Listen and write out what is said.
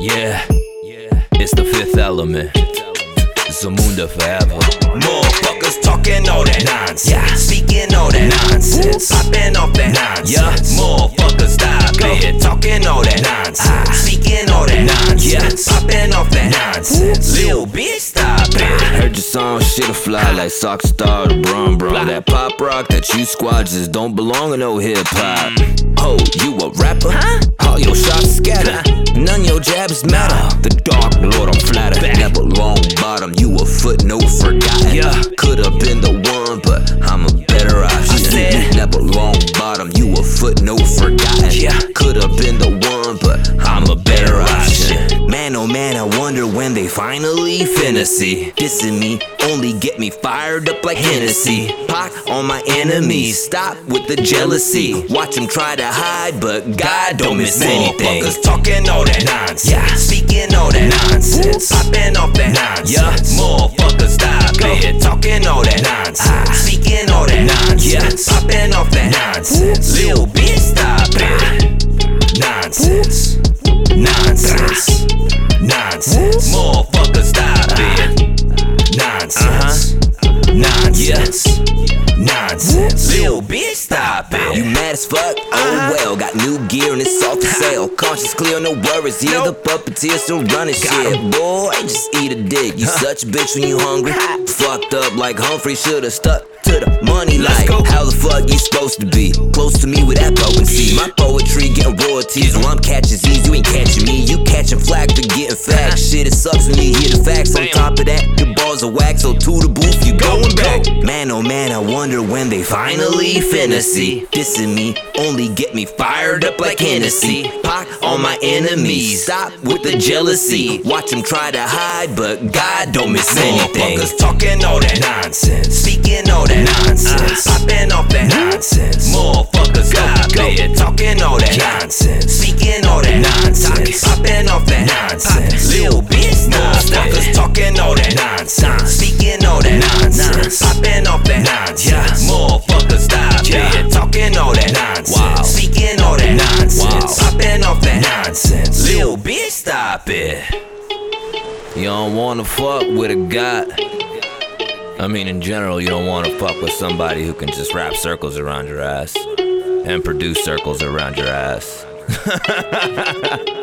Yeah, it's the fifth element. Zamunda forever. Motherfuckers talking all that nonsense. Yeah. Speaking all that nonsense. Popping off that nonsense. Yeah. Motherfuckers stop it. Talking all that nonsense. Ah. Speaking all that nonsense. Yeah. Popping off that nonsense. Lil bitch, stop it. Heard your song, shit'll fly like sock star to Bron Bron. That pop rock that you squad just don't belong in no hip hop. Oh, you a rapper? Huh? Your shots scatter. None your jabs matter. The dark lord, I'm flatter. Never long bottom, you a footnote forgotten. Yeah. Oh man, I wonder when they finally finna see. Dissing me only get me fired up like Hennessy. Pac on my enemies, stop with the jealousy. Watch them try to hide, but God don't miss anything. Motherfuckers talking all that nonsense. Yeah. Speaking all that nonsense. Popping off that nonsense. Yeah. Motherfuckers stop Go. it. Talking all that nonsense. Ah. Speaking all that nonsense. Yeah. Popping off that nonsense. Lil bitch, Nonsense. Motherfuckers stop it. Nonsense. Nonsense. Nonsense. Lil bitch, stop it. You mad as fuck? Oh Uh-huh. well, got new gear and it's all for sale. Conscious clear, no worries. Yeah, Nope. the puppeteer still running shit. 'em. Boy, just eat a dick. You such a bitch when you hungry. Fucked up like Humphries, should've stuck to the money like how the fuck you supposed to be close to me with that potency. My royalties. I'm catching Z's, you ain't catching me. You catching flack for getting facts. Uh-huh. Shit, it sucks when you hear the facts. On top of that, your balls are wax, so to the booth you going back. Man, oh man, I wonder when they finally finna see. Dissing me only get me fired up like Hennessy. Pac on my enemies. Stop with the jealousy. Watch them try to hide, but God don't miss anything. Motherfuckers talking all that nonsense. Speaking all that uh-huh. nonsense. Popping off that nonsense. Motherfuckers stop it. Talking all that nonsense. Speaking all that nonsense. Popping off that nonsense. Lil bitch, motherfuckers talking all that nonsense. Speaking all that nonsense. Popping off that nonsense. Motherfuckers stop it. Talking all that nonsense. Speaking all that nonsense. Popping off that nonsense. Lil bitch, stop it. You don't wanna fuck with a god. I mean, in general, you don't wanna fuck with somebody who can just wrap circles around your ass and produce circles around your ass.